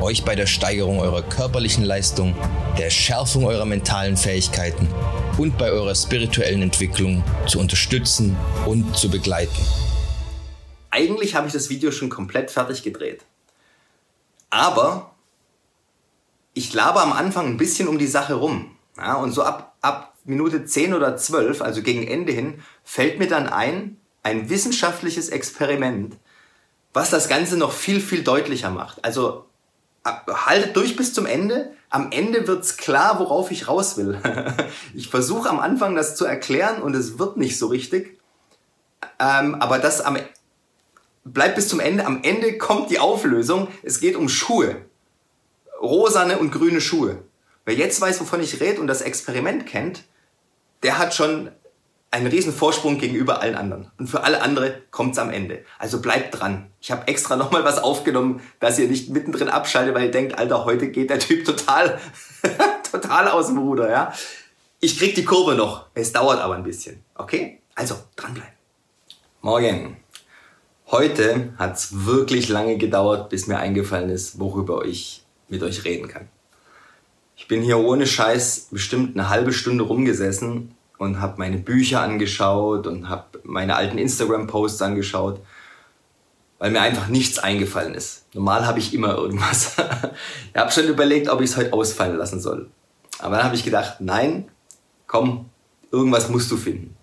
euch bei der Steigerung eurer körperlichen Leistung, der Schärfung eurer mentalen Fähigkeiten und bei eurer spirituellen Entwicklung zu unterstützen und zu begleiten. Eigentlich habe ich das Video schon komplett fertig gedreht. Aber ich laber am Anfang ein bisschen um die Sache rum. Ja, und so ab, ab Minute 10 oder 12, also gegen Ende hin, fällt mir dann ein, ein wissenschaftliches Experiment, was das Ganze noch viel, viel deutlicher macht. Also haltet durch bis zum Ende. Am Ende wird's klar, worauf ich raus will. ich versuche am Anfang das zu erklären und es wird nicht so richtig. Ähm, aber das am, bleibt bis zum Ende. Am Ende kommt die Auflösung. Es geht um Schuhe. Rosane und grüne Schuhe. Wer jetzt weiß, wovon ich rede und das Experiment kennt, der hat schon einen riesen Vorsprung gegenüber allen anderen. Und für alle andere kommt's am Ende. Also bleibt dran. Ich habe extra nochmal was aufgenommen, dass ihr nicht mittendrin abschaltet, weil ihr denkt, Alter, heute geht der Typ total, total aus dem Ruder, ja. Ich krieg die Kurve noch. Es dauert aber ein bisschen. Okay? Also, dranbleiben. Morgen. Heute hat's wirklich lange gedauert, bis mir eingefallen ist, worüber ich mit euch reden kann. Ich bin hier ohne Scheiß bestimmt eine halbe Stunde rumgesessen und habe meine Bücher angeschaut und habe meine alten Instagram-Posts angeschaut, weil mir einfach nichts eingefallen ist. Normal habe ich immer irgendwas. ich habe schon überlegt, ob ich es heute ausfallen lassen soll. Aber dann habe ich gedacht, nein, komm, irgendwas musst du finden.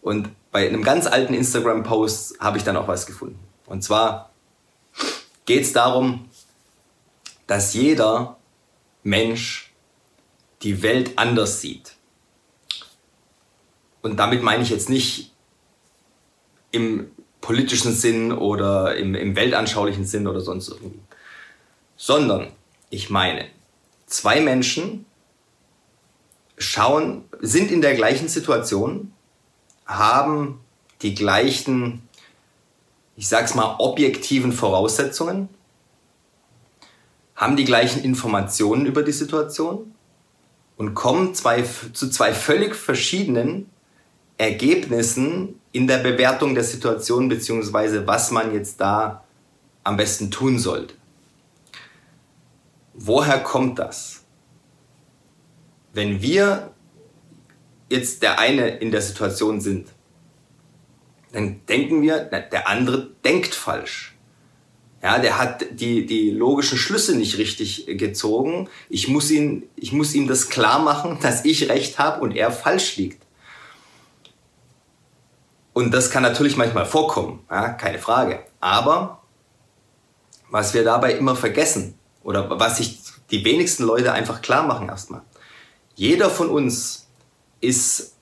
Und bei einem ganz alten Instagram-Post habe ich dann auch was gefunden. Und zwar geht es darum, dass jeder Mensch die Welt anders sieht. Und damit meine ich jetzt nicht im politischen Sinn oder im, im weltanschaulichen Sinn oder sonst irgendwie, sondern ich meine, zwei Menschen schauen, sind in der gleichen Situation, haben die gleichen, ich sag's mal, objektiven Voraussetzungen, haben die gleichen Informationen über die Situation und kommen zwei, zu zwei völlig verschiedenen Ergebnissen in der Bewertung der Situation beziehungsweise was man jetzt da am besten tun sollte. Woher kommt das? Wenn wir jetzt der eine in der Situation sind, dann denken wir, der andere denkt falsch. Ja, der hat die, die logischen Schlüsse nicht richtig gezogen. Ich muss, ihn, ich muss ihm das klar machen, dass ich recht habe und er falsch liegt. Und das kann natürlich manchmal vorkommen, ja, keine Frage. Aber was wir dabei immer vergessen oder was sich die wenigsten Leute einfach klar machen erstmal. Jeder von uns ist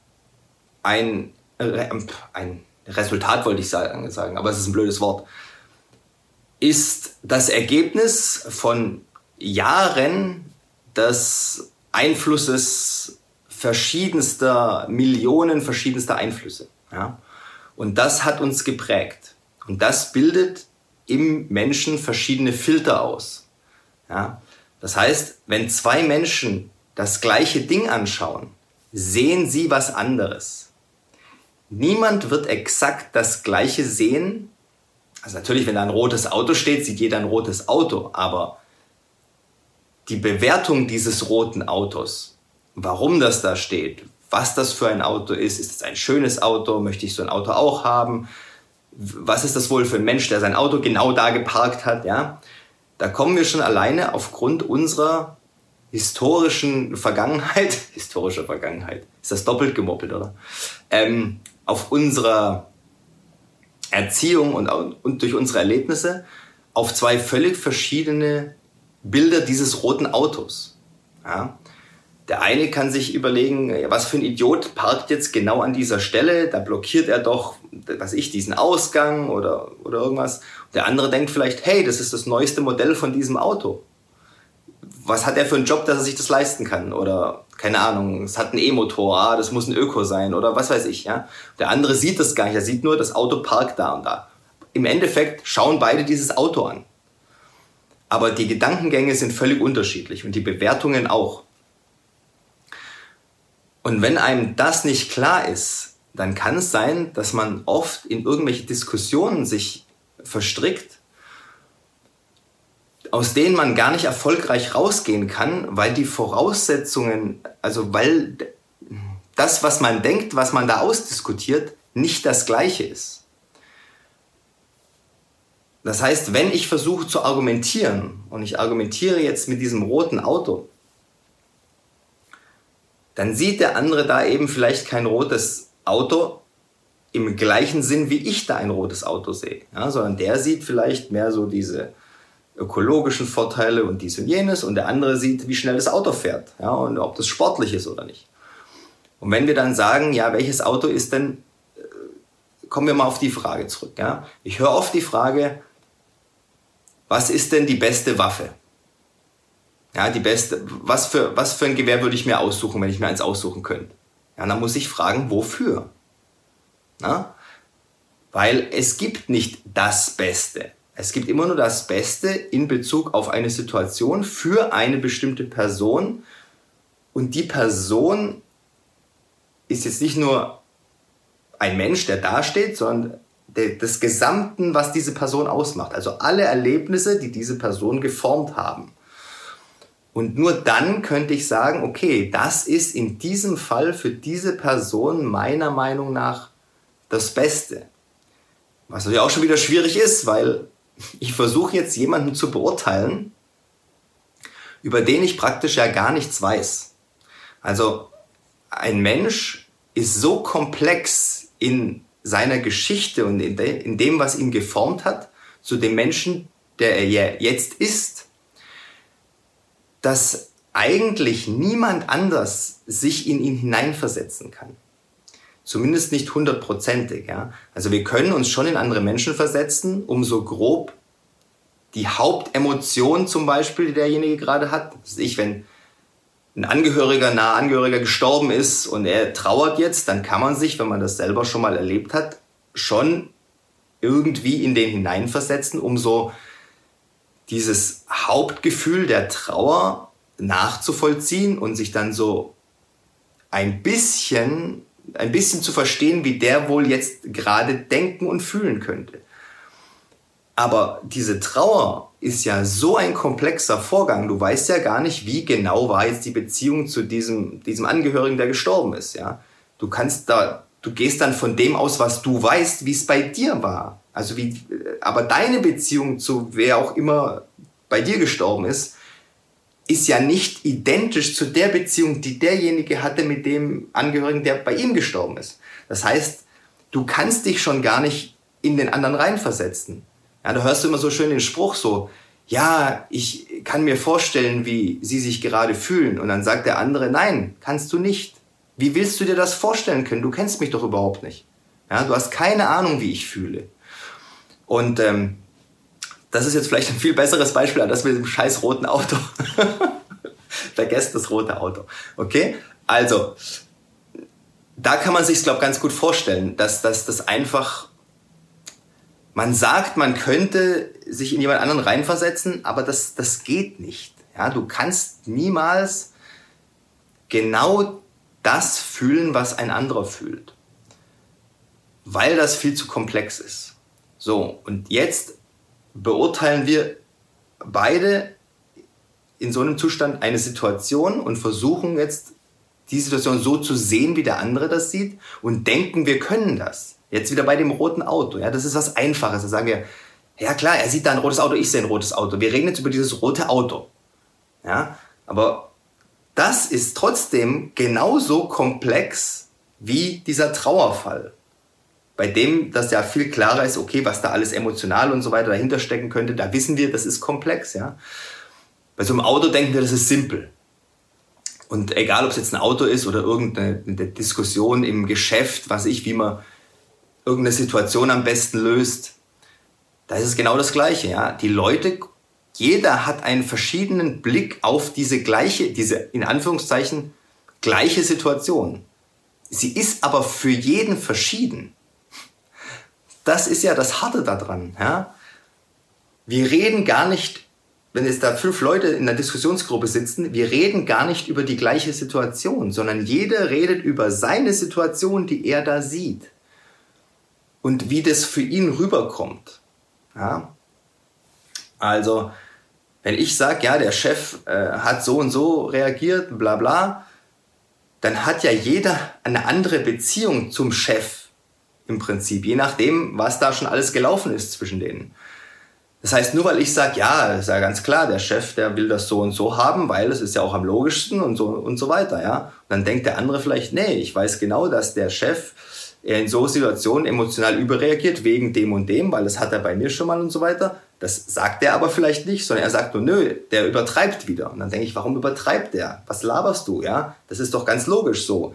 ein, ein Resultat, wollte ich sagen, aber es ist ein blödes Wort, ist das Ergebnis von Jahren des Einflusses verschiedenster Millionen verschiedenster Einflüsse. Ja? Und das hat uns geprägt. Und das bildet im Menschen verschiedene Filter aus. Ja? Das heißt, wenn zwei Menschen das gleiche Ding anschauen, sehen sie was anderes. Niemand wird exakt das gleiche sehen. Also natürlich, wenn da ein rotes Auto steht, sieht jeder ein rotes Auto, aber die Bewertung dieses roten Autos, warum das da steht, was das für ein Auto ist. Ist es ein schönes Auto? Möchte ich so ein Auto auch haben? Was ist das wohl für ein Mensch, der sein Auto genau da geparkt hat? Ja, da kommen wir schon alleine aufgrund unserer historischen Vergangenheit, historischer Vergangenheit, ist das doppelt gemoppelt, oder? Ähm, auf unserer Erziehung und, und durch unsere Erlebnisse auf zwei völlig verschiedene Bilder dieses roten Autos. Ja? Der eine kann sich überlegen, was für ein Idiot parkt jetzt genau an dieser Stelle, da blockiert er doch, was ich, diesen Ausgang oder, oder irgendwas. Der andere denkt vielleicht, hey, das ist das neueste Modell von diesem Auto. was hat er für einen Job, dass er sich das leisten kann? Oder keine Ahnung, es hat einen E-Motor, ah, das muss ein Öko sein oder was weiß ich. Ja? Der andere sieht das gar nicht, er sieht nur, das Auto parkt da und da. Im Endeffekt schauen beide dieses Auto an. Aber die Gedankengänge sind völlig unterschiedlich und die Bewertungen auch. Und wenn einem das nicht klar ist, dann kann es sein, dass man oft in irgendwelche Diskussionen sich verstrickt, aus denen man gar nicht erfolgreich rausgehen kann, weil die Voraussetzungen, also weil das, was man denkt, was man da ausdiskutiert, nicht das gleiche ist. Das heißt, wenn ich versuche zu argumentieren und ich argumentiere jetzt mit diesem roten Auto, dann sieht der andere da eben vielleicht kein rotes Auto im gleichen Sinn, wie ich da ein rotes Auto sehe, ja, sondern der sieht vielleicht mehr so diese ökologischen Vorteile und dies und jenes und der andere sieht, wie schnell das Auto fährt ja, und ob das sportlich ist oder nicht. Und wenn wir dann sagen, ja, welches Auto ist denn, äh, kommen wir mal auf die Frage zurück. Ja. Ich höre oft die Frage, was ist denn die beste Waffe? Ja, die beste, was für, was für ein Gewehr würde ich mir aussuchen, wenn ich mir eins aussuchen könnte? Ja, dann muss ich fragen, wofür? Na? Weil es gibt nicht das Beste. Es gibt immer nur das Beste in Bezug auf eine Situation für eine bestimmte Person. Und die Person ist jetzt nicht nur ein Mensch, der dasteht, sondern des Gesamten, was diese Person ausmacht. Also alle Erlebnisse, die diese Person geformt haben. Und nur dann könnte ich sagen, okay, das ist in diesem Fall für diese Person meiner Meinung nach das Beste. Was natürlich auch schon wieder schwierig ist, weil ich versuche jetzt jemanden zu beurteilen, über den ich praktisch ja gar nichts weiß. Also ein Mensch ist so komplex in seiner Geschichte und in, de in dem, was ihn geformt hat, zu dem Menschen, der er jetzt ist, dass eigentlich niemand anders sich in ihn hineinversetzen kann. Zumindest nicht hundertprozentig. Ja? Also wir können uns schon in andere Menschen versetzen, um so grob die Hauptemotion zum Beispiel, die derjenige gerade hat. Ich, wenn ein Angehöriger, nahe Angehöriger gestorben ist und er trauert jetzt, dann kann man sich, wenn man das selber schon mal erlebt hat, schon irgendwie in den hineinversetzen, um so dieses Hauptgefühl der Trauer nachzuvollziehen und sich dann so ein bisschen ein bisschen zu verstehen, wie der wohl jetzt gerade denken und fühlen könnte. Aber diese Trauer ist ja so ein komplexer Vorgang. Du weißt ja gar nicht, wie genau war jetzt die Beziehung zu diesem, diesem Angehörigen, der gestorben ist, ja. Du kannst da, du gehst dann von dem aus, was du weißt, wie es bei dir war. Also wie, aber deine Beziehung zu wer auch immer bei dir gestorben ist, ist ja nicht identisch zu der Beziehung, die derjenige hatte mit dem Angehörigen, der bei ihm gestorben ist. Das heißt, du kannst dich schon gar nicht in den anderen reinversetzen. Ja, da hörst du immer so schön den Spruch so, ja, ich kann mir vorstellen, wie sie sich gerade fühlen. Und dann sagt der andere, nein, kannst du nicht. Wie willst du dir das vorstellen können? Du kennst mich doch überhaupt nicht. Ja, du hast keine Ahnung, wie ich fühle. Und ähm, das ist jetzt vielleicht ein viel besseres Beispiel als das mit dem scheiß roten Auto. Vergesst das rote Auto. Okay? Also, da kann man sich, glaube ganz gut vorstellen, dass, dass das einfach, man sagt, man könnte sich in jemand anderen reinversetzen, aber das, das geht nicht. Ja, du kannst niemals genau das fühlen, was ein anderer fühlt. Weil das viel zu komplex ist. So, und jetzt beurteilen wir beide in so einem Zustand eine Situation und versuchen jetzt die Situation so zu sehen, wie der andere das sieht und denken, wir können das. Jetzt wieder bei dem roten Auto. Ja, das ist was Einfaches. Da sagen wir, ja klar, er sieht da ein rotes Auto, ich sehe ein rotes Auto. Wir reden jetzt über dieses rote Auto. Ja, aber das ist trotzdem genauso komplex wie dieser Trauerfall bei dem das ja viel klarer ist, okay, was da alles emotional und so weiter dahinter stecken könnte, da wissen wir, das ist komplex, ja. Bei so einem Auto denken wir, das ist simpel. Und egal, ob es jetzt ein Auto ist oder irgendeine Diskussion im Geschäft, was ich, wie man irgendeine Situation am besten löst, da ist es genau das Gleiche, ja. Die Leute jeder hat einen verschiedenen Blick auf diese gleiche, diese in Anführungszeichen gleiche Situation. Sie ist aber für jeden verschieden. Das ist ja das Harte daran. Ja? Wir reden gar nicht, wenn jetzt da fünf Leute in einer Diskussionsgruppe sitzen, wir reden gar nicht über die gleiche Situation, sondern jeder redet über seine Situation, die er da sieht. Und wie das für ihn rüberkommt. Ja? Also, wenn ich sage, ja, der Chef äh, hat so und so reagiert, bla bla, dann hat ja jeder eine andere Beziehung zum Chef im Prinzip, je nachdem, was da schon alles gelaufen ist zwischen denen. Das heißt, nur weil ich sage, ja, ist ja ganz klar, der Chef, der will das so und so haben, weil es ist ja auch am logischsten und so und so weiter, ja. Und dann denkt der andere vielleicht, nee, ich weiß genau, dass der Chef in so Situationen emotional überreagiert wegen dem und dem, weil das hat er bei mir schon mal und so weiter. Das sagt er aber vielleicht nicht, sondern er sagt nur, nö, der übertreibt wieder. Und dann denke ich, warum übertreibt der? Was laberst du? Ja, das ist doch ganz logisch so.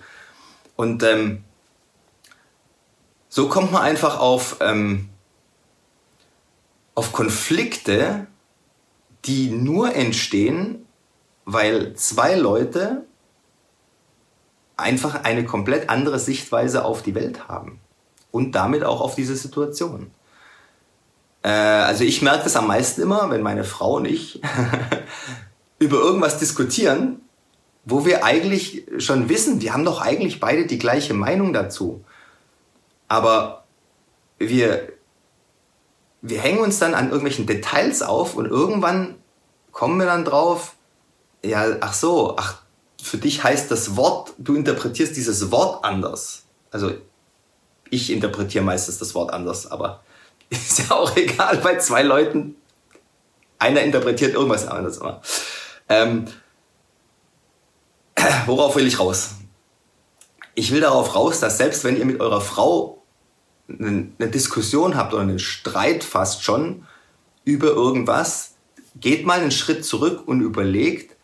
Und ähm, so kommt man einfach auf, ähm, auf Konflikte, die nur entstehen, weil zwei Leute einfach eine komplett andere Sichtweise auf die Welt haben und damit auch auf diese Situation. Äh, also ich merke das am meisten immer, wenn meine Frau und ich über irgendwas diskutieren, wo wir eigentlich schon wissen, wir haben doch eigentlich beide die gleiche Meinung dazu. Aber wir, wir hängen uns dann an irgendwelchen Details auf und irgendwann kommen wir dann drauf, ja, ach so, ach, für dich heißt das Wort, du interpretierst dieses Wort anders. Also ich interpretiere meistens das Wort anders, aber ist ja auch egal, bei zwei Leuten, einer interpretiert irgendwas anderes. Ähm, worauf will ich raus? Ich will darauf raus, dass selbst wenn ihr mit eurer Frau eine, Diskussion habt oder einen Streit fast schon über irgendwas, geht mal einen Schritt zurück und überlegt,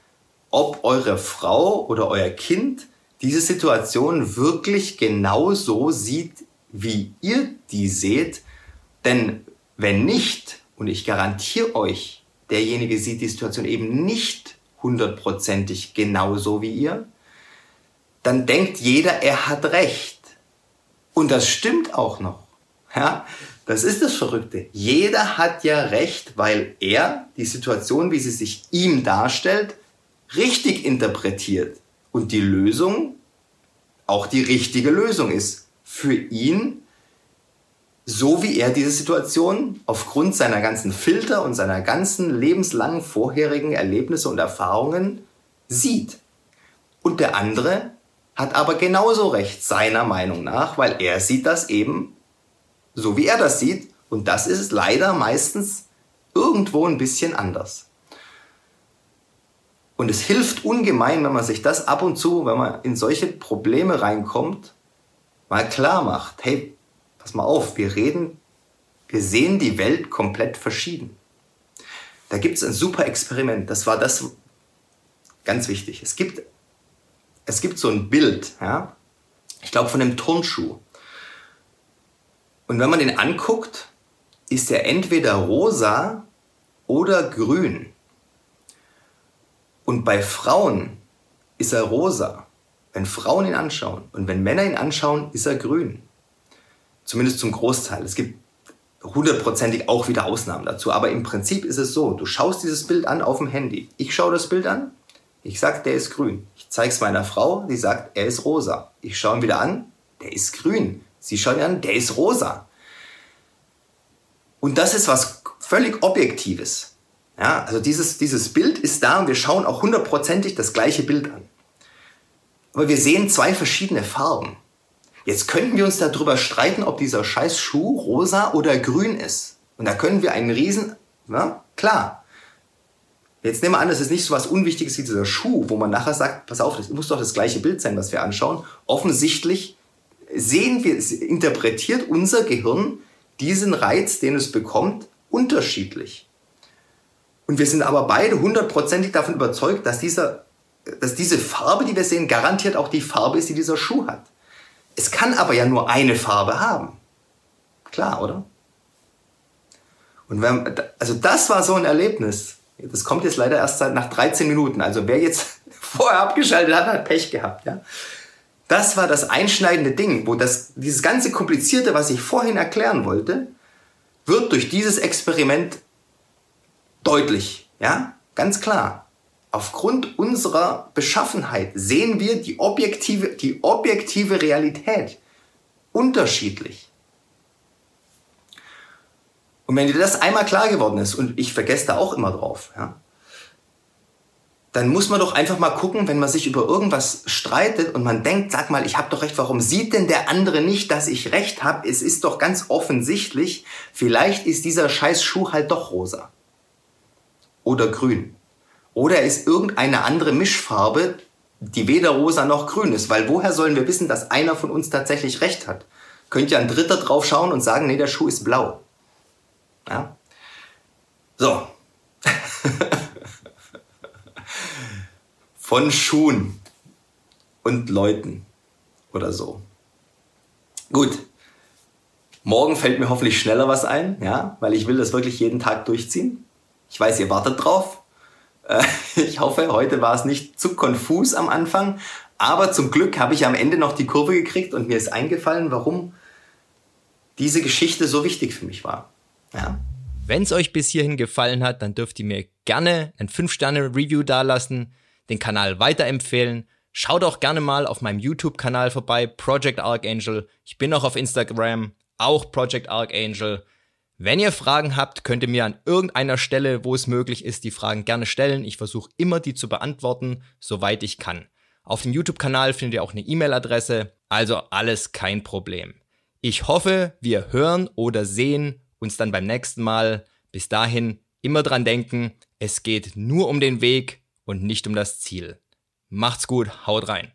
ob eure Frau oder euer Kind diese Situation wirklich genau so sieht, wie ihr die seht. Denn wenn nicht, und ich garantiere euch, derjenige sieht die Situation eben nicht hundertprozentig genauso wie ihr, dann denkt jeder, er hat recht. Und das stimmt auch noch. Ja, das ist das Verrückte. Jeder hat ja recht, weil er die Situation, wie sie sich ihm darstellt, richtig interpretiert und die Lösung auch die richtige Lösung ist. Für ihn so wie er diese Situation aufgrund seiner ganzen Filter und seiner ganzen lebenslangen vorherigen Erlebnisse und Erfahrungen sieht. Und der andere hat aber genauso recht, seiner Meinung nach, weil er sieht das eben so, wie er das sieht. Und das ist leider meistens irgendwo ein bisschen anders. Und es hilft ungemein, wenn man sich das ab und zu, wenn man in solche Probleme reinkommt, mal klar macht, hey, pass mal auf, wir reden, wir sehen die Welt komplett verschieden. Da gibt es ein super Experiment, das war das ganz wichtig. Es gibt, es gibt so ein Bild, ja, ich glaube von einem Turnschuh. Und wenn man den anguckt, ist er entweder rosa oder grün. Und bei Frauen ist er rosa, wenn Frauen ihn anschauen. Und wenn Männer ihn anschauen, ist er grün. Zumindest zum Großteil. Es gibt hundertprozentig auch wieder Ausnahmen dazu. Aber im Prinzip ist es so, du schaust dieses Bild an auf dem Handy. Ich schaue das Bild an, ich sage, der ist grün. Ich zeige es meiner Frau, die sagt, er ist rosa. Ich schaue ihn wieder an, der ist grün. Sie schauen ihn an, der ist rosa. Und das ist was völlig Objektives. Ja, also dieses, dieses Bild ist da und wir schauen auch hundertprozentig das gleiche Bild an. Aber wir sehen zwei verschiedene Farben. Jetzt könnten wir uns darüber streiten, ob dieser scheiß Schuh rosa oder grün ist. Und da können wir einen riesen, na, klar. Jetzt nehmen wir an, das ist nicht so was Unwichtiges wie dieser Schuh, wo man nachher sagt, pass auf, das muss doch das gleiche Bild sein, was wir anschauen. Offensichtlich sehen wir, interpretiert unser Gehirn diesen Reiz, den es bekommt, unterschiedlich. Und wir sind aber beide hundertprozentig davon überzeugt, dass, dieser, dass diese Farbe, die wir sehen, garantiert auch die Farbe ist, die dieser Schuh hat. Es kann aber ja nur eine Farbe haben. Klar, oder? Und wenn, also das war so ein Erlebnis. Das kommt jetzt leider erst nach 13 Minuten. Also wer jetzt vorher abgeschaltet hat, hat Pech gehabt. Ja? Das war das einschneidende Ding, wo das, dieses ganze Komplizierte, was ich vorhin erklären wollte, wird durch dieses Experiment deutlich. Ja, ganz klar. Aufgrund unserer Beschaffenheit sehen wir die objektive, die objektive Realität unterschiedlich. Und wenn dir das einmal klar geworden ist, und ich vergesse da auch immer drauf, ja, dann muss man doch einfach mal gucken, wenn man sich über irgendwas streitet und man denkt, sag mal, ich habe doch recht, warum sieht denn der andere nicht, dass ich recht habe? Es ist doch ganz offensichtlich, vielleicht ist dieser scheiß Schuh halt doch rosa oder grün. Oder er ist irgendeine andere Mischfarbe, die weder rosa noch grün ist, weil woher sollen wir wissen, dass einer von uns tatsächlich recht hat? Könnte ja ein Dritter drauf schauen und sagen, nee, der Schuh ist blau. Ja? So. von Schuhen und Leuten oder so. Gut. Morgen fällt mir hoffentlich schneller was ein, ja, weil ich will das wirklich jeden Tag durchziehen. Ich weiß, ihr wartet drauf. Äh, ich hoffe, heute war es nicht zu konfus am Anfang, aber zum Glück habe ich am Ende noch die Kurve gekriegt und mir ist eingefallen, warum diese Geschichte so wichtig für mich war. Ja. Wenn es euch bis hierhin gefallen hat, dann dürft ihr mir gerne ein 5-Sterne-Review dalassen den Kanal weiterempfehlen. Schaut auch gerne mal auf meinem YouTube-Kanal vorbei, Project Archangel. Ich bin auch auf Instagram, auch Project Archangel. Wenn ihr Fragen habt, könnt ihr mir an irgendeiner Stelle, wo es möglich ist, die Fragen gerne stellen. Ich versuche immer, die zu beantworten, soweit ich kann. Auf dem YouTube-Kanal findet ihr auch eine E-Mail-Adresse, also alles kein Problem. Ich hoffe, wir hören oder sehen uns dann beim nächsten Mal. Bis dahin immer dran denken, es geht nur um den Weg, und nicht um das Ziel. Macht's gut, haut rein.